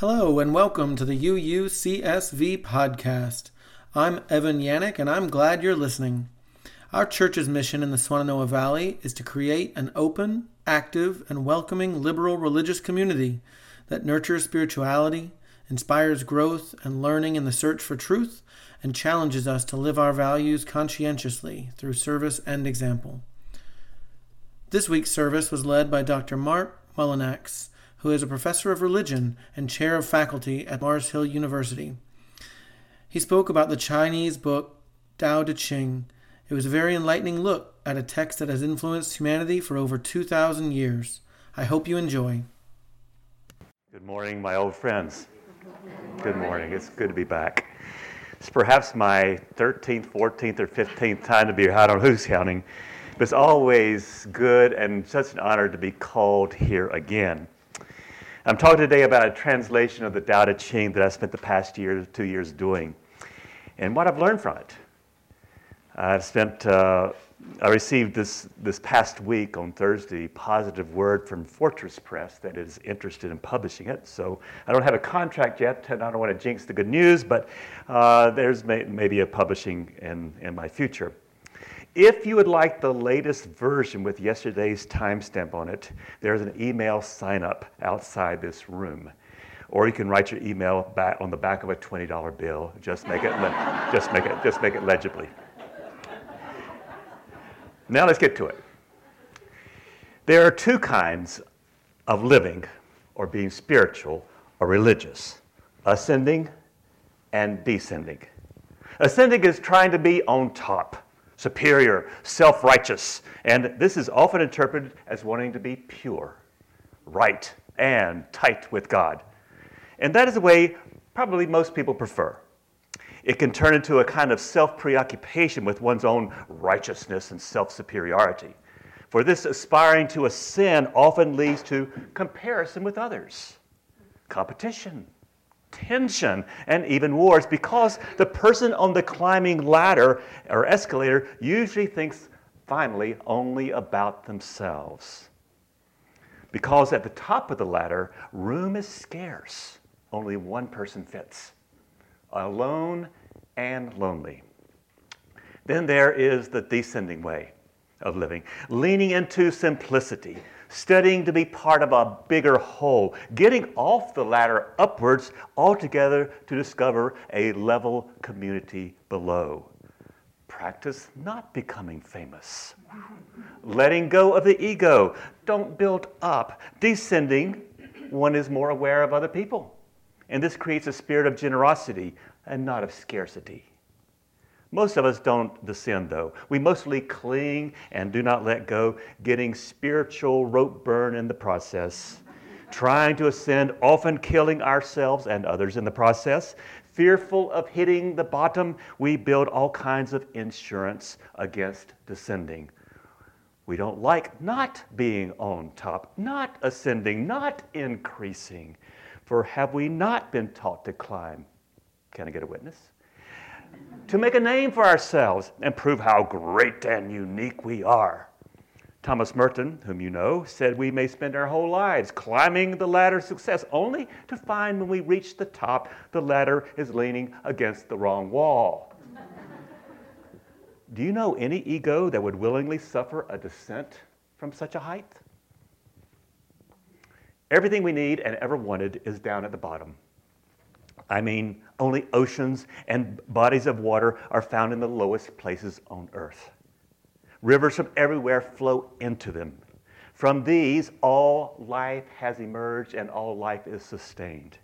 Hello and welcome to the UUCSV podcast. I'm Evan Yannick and I'm glad you're listening. Our church's mission in the Swannanoa Valley is to create an open, active, and welcoming liberal religious community that nurtures spirituality, inspires growth and learning in the search for truth, and challenges us to live our values conscientiously through service and example. This week's service was led by Dr. Marc Mullinax, who is a professor of religion and chair of faculty at Mars Hill University. He spoke about the Chinese book Tao Te Ching. It was a very enlightening look at a text that has influenced humanity for over 2,000 years. I hope you enjoy. Good morning, my old friends. Good morning. It's good to be back. It's perhaps my 13th, 14th, or 15th time to be here. I don't know who's counting. But it's always good and such an honor to be called here again. I'm talking today about a translation of the Tao Te Ching that I spent the past year, two years doing, and what I've learned from it. I've spent, uh, I received this, this past week on Thursday positive word from Fortress Press that is interested in publishing it. So I don't have a contract yet, and I don't want to jinx the good news, but uh, there's may, maybe a publishing in, in my future. If you would like the latest version with yesterday's timestamp on it, there's an email sign up outside this room. Or you can write your email back on the back of a $20 bill. Just make it, le- just make it, just make it legibly. Now let's get to it. There are two kinds of living or being spiritual or religious ascending and descending. Ascending is trying to be on top superior, self righteous. And this is often interpreted as wanting to be pure, right, and tight with God. And that is the way probably most people prefer. It can turn into a kind of self preoccupation with one's own righteousness and self superiority. For this aspiring to ascend often leads to comparison with others, competition, tension, and even wars because the person on the climbing ladder or escalator usually thinks finally only about themselves. Because at the top of the ladder, room is scarce. Only one person fits, alone and lonely. Then there is the descending way of living, leaning into simplicity, studying to be part of a bigger whole, getting off the ladder upwards altogether to discover a level community below. Practice not becoming famous. Letting go of the ego. Don't build up. Descending, one is more aware of other people. And this creates a spirit of generosity and not of scarcity. Most of us don't descend, though. We mostly cling and do not let go, getting spiritual rope burn in the process. Trying to ascend, often killing ourselves and others in the process. Fearful of hitting the bottom, we build all kinds of insurance against descending. We don't like not being on top, not ascending, not increasing. For have we not been taught to climb? Can I get a witness? To make a name for ourselves and prove how great and unique we are. Thomas Merton, whom you know, said we may spend our whole lives climbing the ladder of success, only to find when we reach the top, the ladder is leaning against the wrong wall. Do you know any ego that would willingly suffer a descent from such a height? Everything we need and ever wanted is down at the bottom. I mean, only oceans and bodies of water are found in the lowest places on earth. Rivers from everywhere flow into them. From these, all life has emerged and all life is sustained.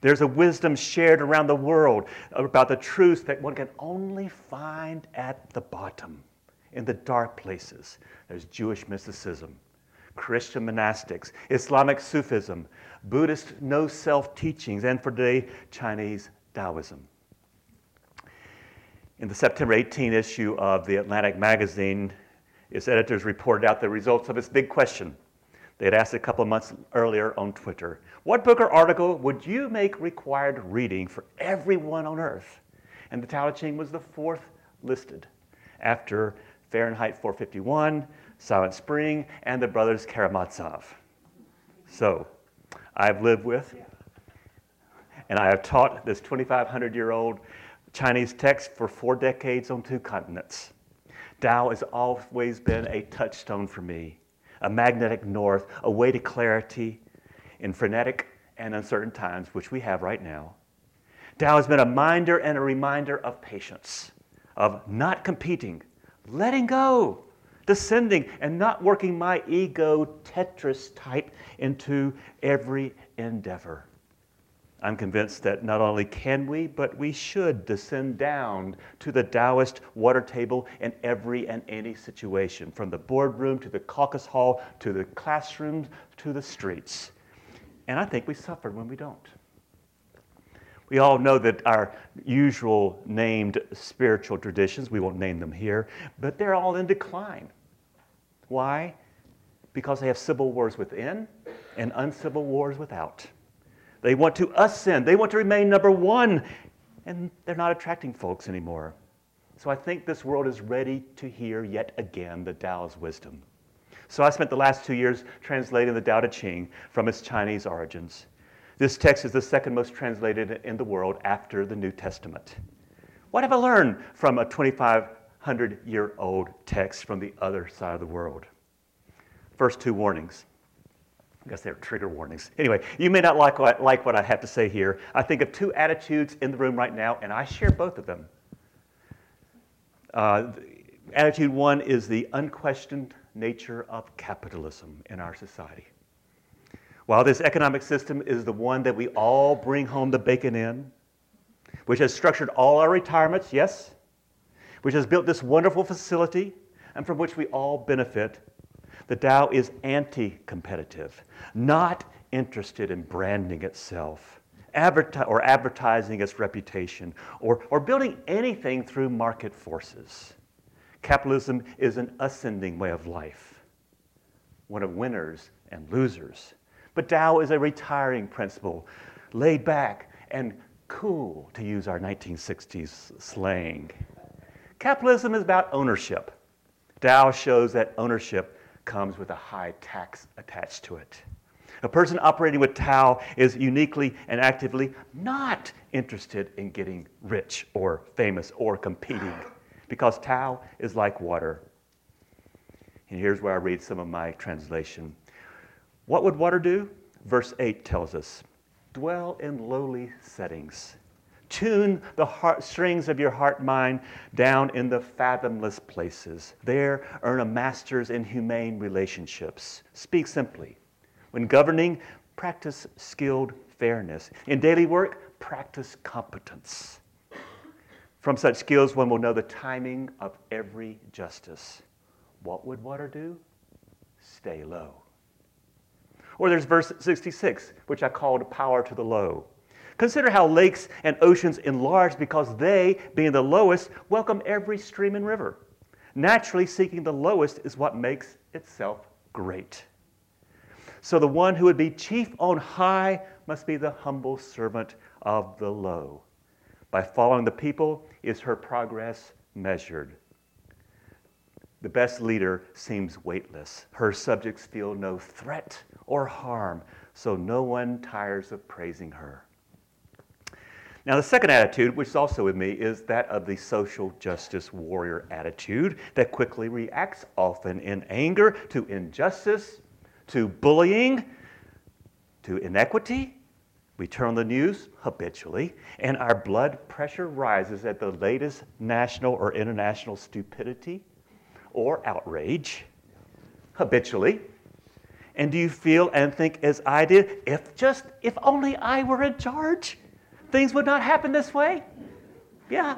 There's a wisdom shared around the world about the truths that one can only find at the bottom, in the dark places. There's Jewish mysticism, Christian monastics, Islamic Sufism, Buddhist no self teachings, and for today, Chinese Taoism. In the September 18 issue of the Atlantic magazine, its editors reported out the results of its big question. They had asked a couple months earlier on Twitter What book or article would you make required reading for everyone on earth? And the Tao Te Ching was the fourth listed after Fahrenheit 451, Silent Spring, and the brothers Karamazov. So, I've lived with and I have taught this 2,500 year old Chinese text for four decades on two continents. Tao has always been a touchstone for me, a magnetic north, a way to clarity in frenetic and uncertain times, which we have right now. Tao has been a minder and a reminder of patience, of not competing, letting go, descending, and not working my ego Tetris type into every endeavor. I'm convinced that not only can we, but we should descend down to the Taoist water table in every and any situation, from the boardroom to the caucus hall to the classrooms to the streets. And I think we suffer when we don't. We all know that our usual named spiritual traditions, we won't name them here, but they're all in decline. Why? Because they have civil wars within and uncivil wars without. They want to ascend, they want to remain number one, and they're not attracting folks anymore. So I think this world is ready to hear yet again the Tao's wisdom. So I spent the last two years translating the Tao Te Ching from its Chinese origins. This text is the second most translated in the world after the New Testament. What have I learned from a 2,500 year old text from the other side of the world? First two warnings. I guess they're trigger warnings. Anyway, you may not like what, like what I have to say here. I think of two attitudes in the room right now, and I share both of them. Uh, attitude one is the unquestioned nature of capitalism in our society. While this economic system is the one that we all bring home the bacon in, which has structured all our retirements, yes, which has built this wonderful facility, and from which we all benefit, the Tao is anti competitive, not interested in branding itself adverti- or advertising its reputation or, or building anything through market forces. Capitalism is an ascending way of life, one of winners and losers. But Tao is a retiring principle, laid back and cool, to use our 1960s slang. Capitalism is about ownership. Tao shows that ownership comes with a high tax attached to it. A person operating with Tao is uniquely and actively not interested in getting rich or famous or competing because Tao is like water. And here's where I read some of my translation. What would water do? Verse 8 tells us dwell in lowly settings. Tune the heart, strings of your heart mind down in the fathomless places. There, earn a master's in humane relationships. Speak simply. When governing, practice skilled fairness. In daily work, practice competence. From such skills, one will know the timing of every justice. What would water do? Stay low. Or there's verse 66, which I called power to the low. Consider how lakes and oceans enlarge because they, being the lowest, welcome every stream and river. Naturally, seeking the lowest is what makes itself great. So the one who would be chief on high must be the humble servant of the low. By following the people is her progress measured. The best leader seems weightless. Her subjects feel no threat or harm, so no one tires of praising her. Now, the second attitude, which is also with me, is that of the social justice warrior attitude that quickly reacts, often in anger, to injustice, to bullying, to inequity. We turn on the news habitually, and our blood pressure rises at the latest national or international stupidity or outrage habitually. And do you feel and think as I did, if just, if only I were in charge, things would not happen this way? Yeah.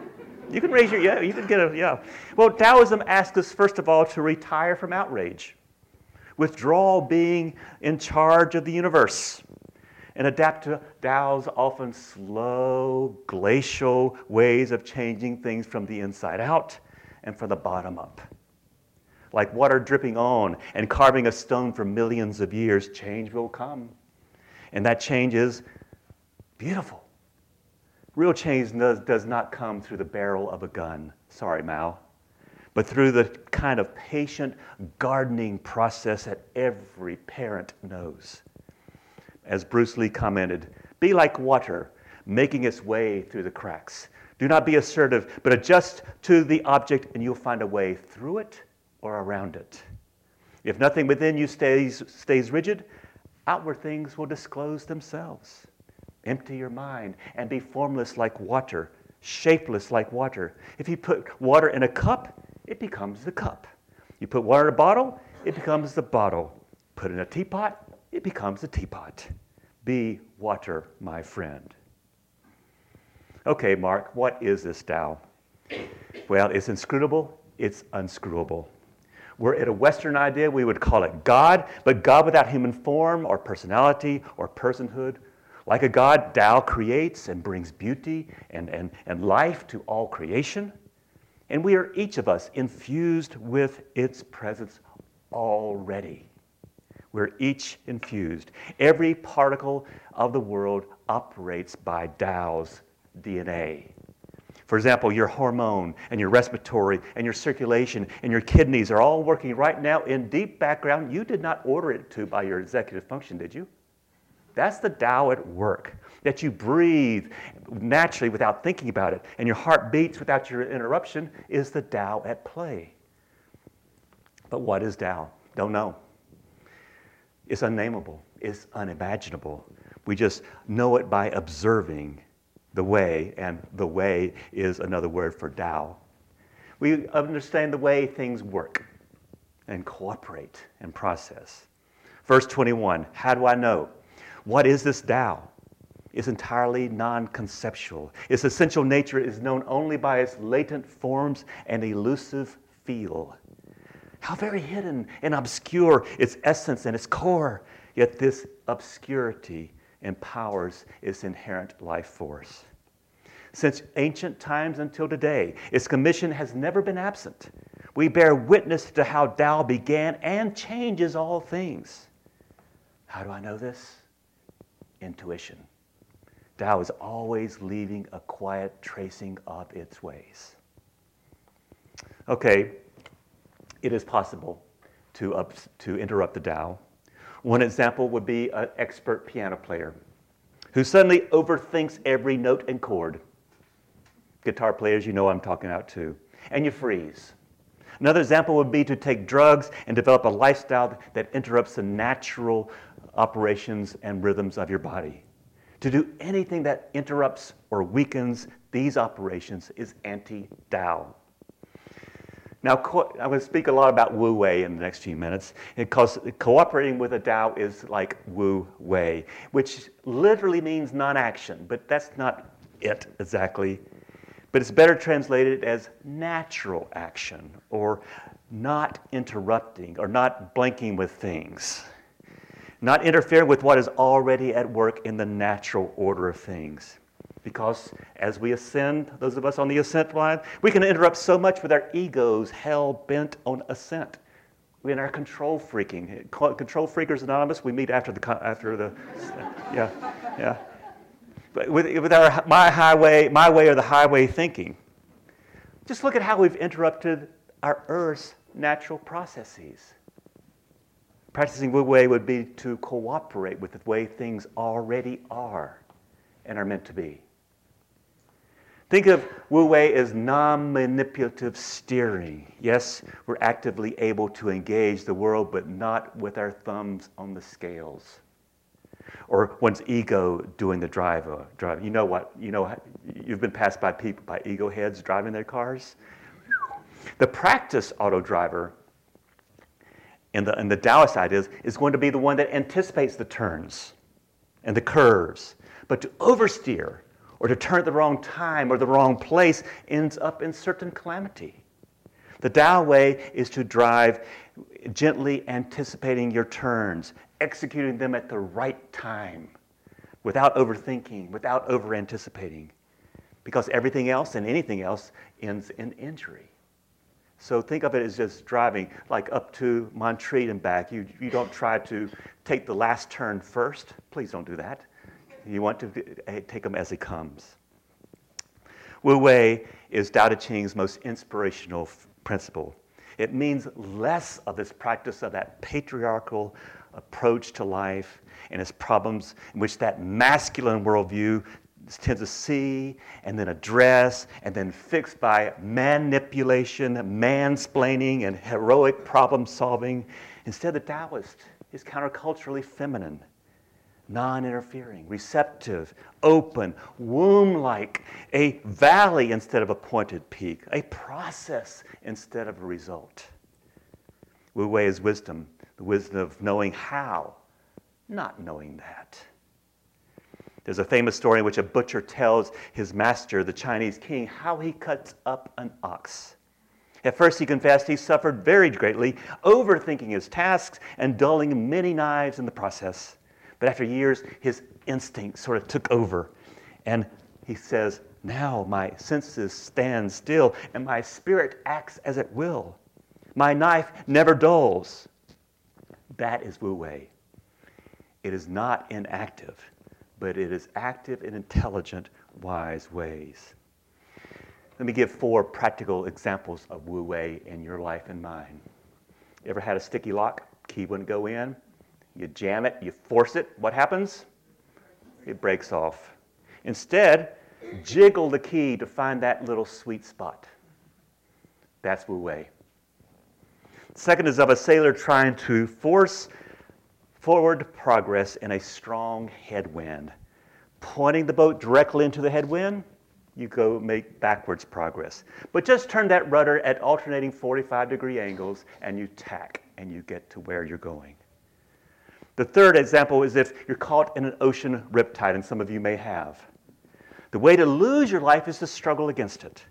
You can raise your, yeah, you can get a, yeah. Well, Taoism asks us, first of all, to retire from outrage, withdraw being in charge of the universe, and adapt to Tao's often slow, glacial ways of changing things from the inside out and from the bottom up like water dripping on and carving a stone for millions of years, change will come. And that change is beautiful. Real change does, does not come through the barrel of a gun. Sorry, Mao. But through the kind of patient gardening process that every parent knows. As Bruce Lee commented, be like water. making its way through the cracks. Do not be assertive, but adjust to the object, and you'll find a way through it or around it. If nothing within you stays, stays rigid, outward things will disclose themselves. Empty your mind and be formless like water, shapeless like water. If you put water in a cup, it becomes the cup. You put water in a bottle, it becomes the bottle. Put in a teapot, it becomes a teapot. Be water, my friend. Okay, Marc, what is this Tao? Well, it's inscrutable, it's unscrewable. We're at a Western idea, we would call it God, but God without human form or personality or personhood. Like a God, Tao creates and brings beauty and, and, and life to all creation. And we are each of us infused with its presence already. We're each infused. Every particle of the world operates by Tao's DNA. For example, your hormone and your respiratory and your circulation and your kidneys are all working right now in deep background. You did not order it to by your executive function, did you? That's the Tao at work. That you breathe naturally without thinking about it, and your heart beats without your interruption is the Tao at play. But what is Tao? Don't know. It's unnameable, it's unimaginable. We just know it by observing the way, and the way is another word for Tao. We understand the way things work and cooperate and process. Verse 21 How do I know? What is this Tao? It's entirely non conceptual. Its essential nature is known only by its latent forms and elusive feel. How very hidden and obscure its essence and its core, yet this obscurity empowers its inherent life force. Since ancient times until today, its commission has never been absent. We bear witness to how Tao began and changes all things. How do I know this? Intuition. Tao is always leaving a quiet tracing of its ways. Okay, it is possible to, to interrupt the Tao. One example would be an expert piano player who suddenly overthinks every note and chord. Guitar players, you know I'm talking about too. And you freeze. Another example would be to take drugs and develop a lifestyle that interrupts the natural operations and rhythms of your body. To do anything that interrupts or weakens these operations is anti Tao. Now, co- I'm going to speak a lot about Wu Wei in the next few minutes because cooperating with a Tao is like Wu Wei, which literally means non action, but that's not it exactly. But it's better translated as natural action or not interrupting or not blinking with things, not interfering with what is already at work in the natural order of things. Because as we ascend, those of us on the ascent line, we can interrupt so much with our egos hell bent on ascent. We in our control freaking. Control Freakers Anonymous, we meet after the, after the yeah, yeah. But with, with our my highway, my way or the highway thinking. Just look at how we've interrupted our Earth's natural processes. Practicing Wu Wei would be to cooperate with the way things already are and are meant to be. Think of Wu Wei as non manipulative steering. Yes, we're actively able to engage the world, but not with our thumbs on the scales. Or one's ego doing the drive. Uh. You know what? You know, you've been passed by people, by ego heads driving their cars. The practice auto driver and the, and the Taoist side is, is going to be the one that anticipates the turns and the curves. But to oversteer, or to turn at the wrong time or the wrong place ends up in certain calamity. The Tao way is to drive gently anticipating your turns, executing them at the right time, without overthinking, without over anticipating, because everything else and anything else ends in injury. So think of it as just driving like up to Montreat and back. You, you don't try to take the last turn first. Please don't do that. You want to eh, take them as it comes. Wu Wei is Tao Te Ching's most inspirational principle. It means less of this practice of that patriarchal approach to life and its problems, in which that masculine worldview tends to see and then address and then fix by manipulation, mansplaining, and heroic problem solving. Instead, the Taoist is counterculturally feminine, non interfering, receptive, open, womb like, a valley instead of a pointed peak, a process instead of a result. Wu Wei is wisdom, the wisdom of knowing how, not knowing that. There's a famous story in which a butcher tells his master, the Chinese king, how he cuts up an ox. At first, he confessed he suffered very greatly, overthinking his tasks and dulling many knives in the process. But after years, his instinct sort of took over. And he says, Now my senses stand still, and my spirit acts as it will. My knife never dulls. That is Wu Wei. It is not inactive but it is active in intelligent, wise ways. Let me give four practical examples of Wu Wei in your life and mine. You ever had a sticky lock? Key wouldn't go in. You jam it, you force it. What happens? It breaks off. Instead, jiggle the key to find that little sweet spot. That's Wu Wei. Second is of a sailor trying to force forward progress in a strong headwind. Pointing the boat directly into the headwind, you go make backwards progress. But just turn that rudder at alternating 45 degree angles and you tack and you get to where you're going. The third example is if you're caught in an ocean riptide, and some of you may have. The way to lose your life is to struggle against it.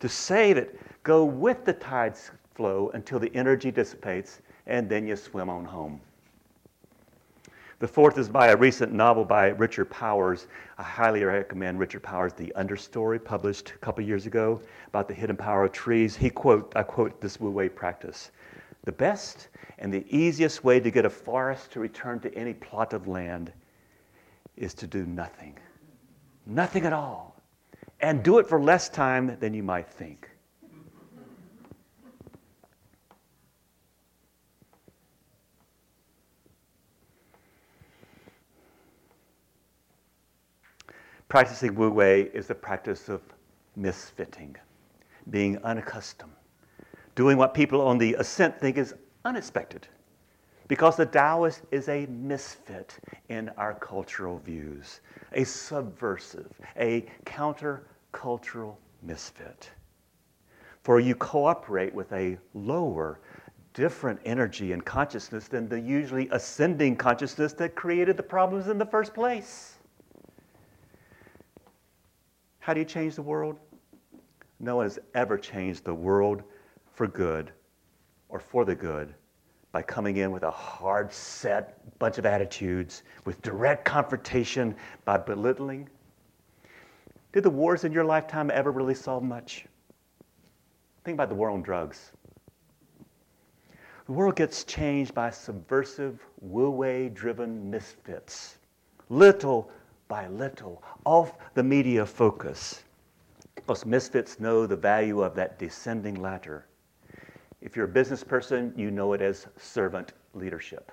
To save it, go with the tide's flow until the energy dissipates, and then you swim on home. The fourth is by a recent novel by Richard Powers. I highly recommend Richard Powers' The Understory, published a couple years ago about the hidden power of trees. He quote, I quote this Wu Wei practice. The best and the easiest way to get a forest to return to any plot of land is to do nothing. Nothing at all. And do it for less time than you might think. Practicing Wu Wei is the practice of misfitting, being unaccustomed, doing what people on the ascent think is unexpected. Because the Taoist is a misfit in our cultural views, a subversive, a countercultural misfit. For you cooperate with a lower, different energy and consciousness than the usually ascending consciousness that created the problems in the first place. How do you change the world? No one has ever changed the world for good or for the good by coming in with a hard set bunch of attitudes, with direct confrontation, by belittling. Did the wars in your lifetime ever really solve much? Think about the war on drugs. The world gets changed by subversive, wu wei driven misfits. Little by little off the media focus. Most misfits know the value of that descending ladder. If you're a business person, you know it as servant leadership.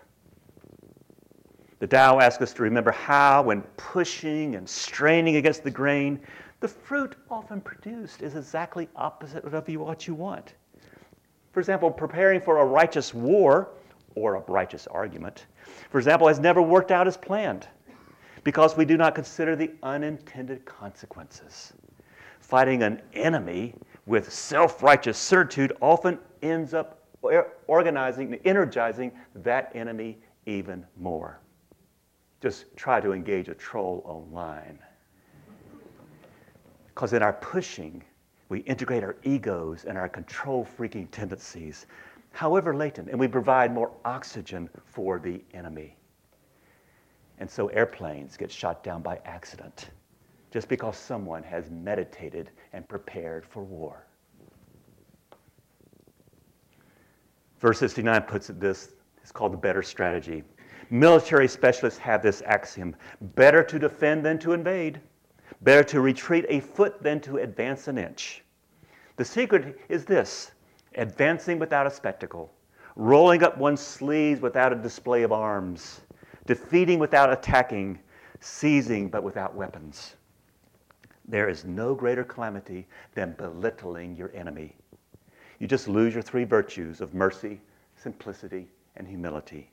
The Tao asks us to remember how, when pushing and straining against the grain, the fruit often produced is exactly opposite of what you want. For example, preparing for a righteous war or a righteous argument, for example, has never worked out as planned because we do not consider the unintended consequences. Fighting an enemy with self righteous certitude often ends up organizing and energizing that enemy even more. Just try to engage a troll online. Because in our pushing, we integrate our egos and our control freaking tendencies, however latent, and we provide more oxygen for the enemy. And so airplanes get shot down by accident just because someone has meditated and prepared for war. Verse 69 puts it this it's called the better strategy. Military specialists have this axiom better to defend than to invade, better to retreat a foot than to advance an inch. The secret is this advancing without a spectacle, rolling up one's sleeves without a display of arms defeating without attacking, seizing but without weapons. There is no greater calamity than belittling your enemy. You just lose your three virtues of mercy, simplicity, and humility.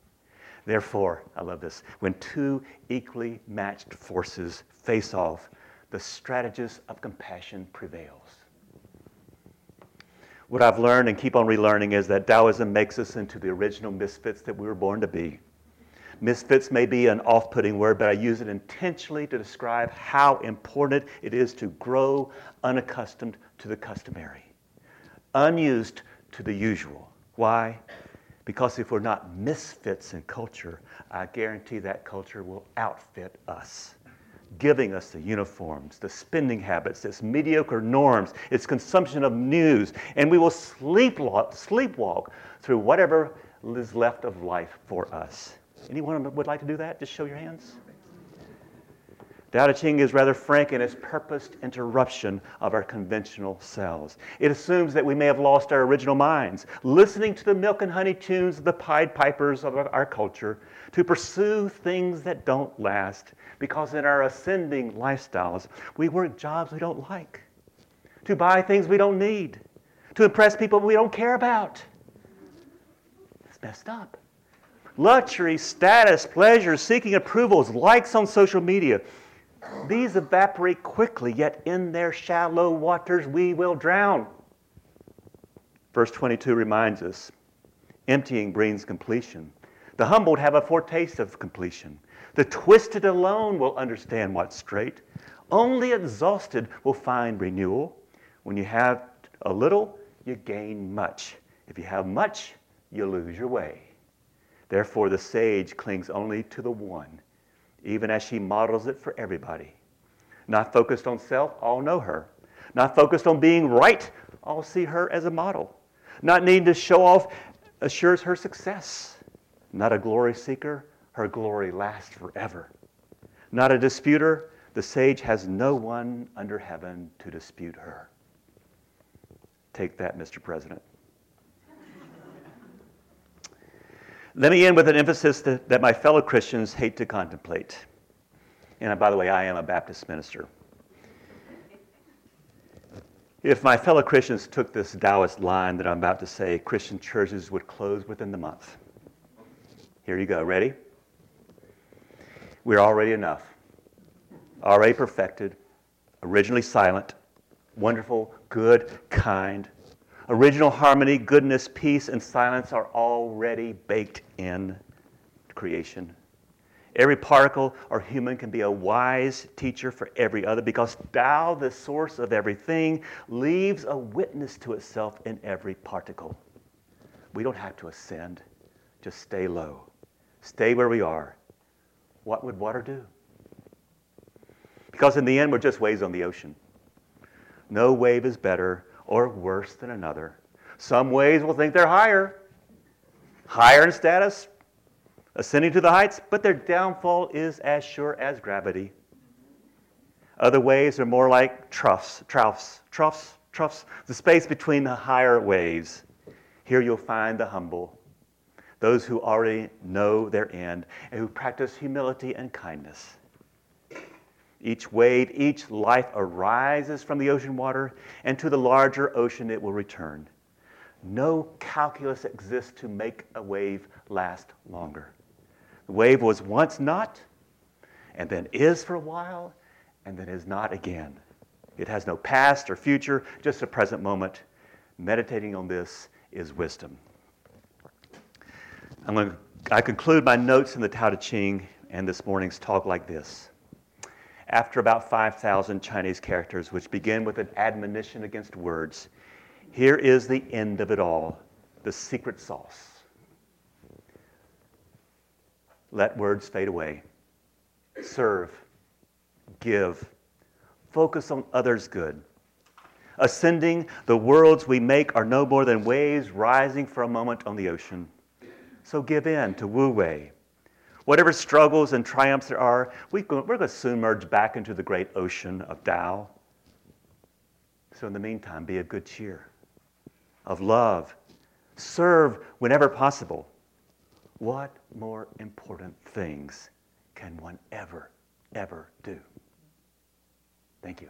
Therefore, I love this, when two equally matched forces face off, the strategist of compassion prevails. What I've learned and keep on relearning is that Taoism makes us into the original misfits that we were born to be. Misfits may be an off putting word, but I use it intentionally to describe how important it is to grow unaccustomed to the customary, unused to the usual. Why? Because if we're not misfits in culture, I guarantee that culture will outfit us, giving us the uniforms, the spending habits, its mediocre norms, its consumption of news, and we will sleepwalk, sleepwalk through whatever is left of life for us. Anyone would like to do that? Just show your hands. Tao Te Ching is rather frank in its purposed interruption of our conventional selves. It assumes that we may have lost our original minds, listening to the milk and honey tunes of the Pied Pipers of our culture, to pursue things that don't last, because in our ascending lifestyles, we work jobs we don't like, to buy things we don't need, to impress people we don't care about. It's messed up. Luxury, status, pleasure, seeking approvals, likes on social media these evaporate quickly, yet in their shallow waters we will drown. Verse 22 reminds us emptying brings completion. The humbled have a foretaste of completion. The twisted alone will understand what's straight. Only exhausted will find renewal. When you have a little, you gain much. If you have much, you lose your way. Therefore, the sage clings only to the one even as she models it for everybody. Not focused on self, all know her. Not focused on being right, all see her as a model. Not needing to show off assures her success. Not a glory seeker, her glory lasts forever. Not a disputer, the sage has no one under heaven to dispute her. Take that, Mr. President. Let me end with an emphasis that, that my fellow Christians hate to contemplate. And by the way, I am a Baptist minister. If my fellow Christians took this Taoist line that I'm about to say, Christian churches would close within the month. Here you go. Ready? We're already enough, already perfected, originally silent, wonderful, good, kind, Original harmony, goodness, peace, and silence are already baked in creation. Every particle or human can be a wise teacher for every other because Tao, the source of everything, leaves a witness to itself in every particle. We don't have to ascend, just stay low. Stay where we are. What would water do? Because in the end, we're just waves on the ocean. No wave is better or worse than another. Some waves will think they're higher, higher in status, ascending to the heights, but their downfall is as sure as gravity. Other waves are more like troughs, troughs, troughs, troughs, the space between the higher waves. Here you'll find the humble, those who already know their end and who practice humility and kindness. Each wave, each life arises from the ocean water, and to the larger ocean it will return. No calculus exists to make a wave last longer. The wave was once not, and then is for a while, and then is not again. It has no past or future, just a present moment. Meditating on this is wisdom. I'm going to, I conclude my notes in the Tao Te Ching and this morning's talk like this after about 5,000 Chinese characters, which begin with an admonition against words. Here is the end of it all the secret sauce. Let words fade away. Serve, give, focus on others' good. Ascending, the worlds we make are no more than waves rising for a moment on the ocean. So give in to Wu Wei, Whatever struggles and triumphs there are, we're going to soon merge back into the great ocean of Tao. So, in the meantime, be of good cheer, of love, serve whenever possible. What more important things can one ever, ever do? Thank you.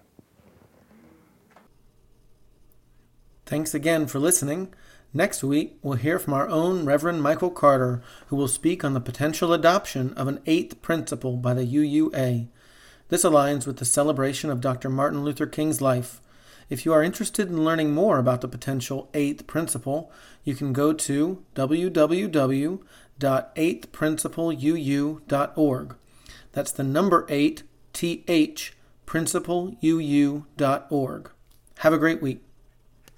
Thanks again for listening. Next week, we'll hear from our own Reverend Michael Carter, who will speak on the potential adoption of an eighth principle by the UUA. This aligns with the celebration of Dr. Martin Luther King's life. If you are interested in learning more about the potential eighth principle, you can go to www.eighthprincipleuu.org. That's the number 8 th principleuu.org. Have a great week.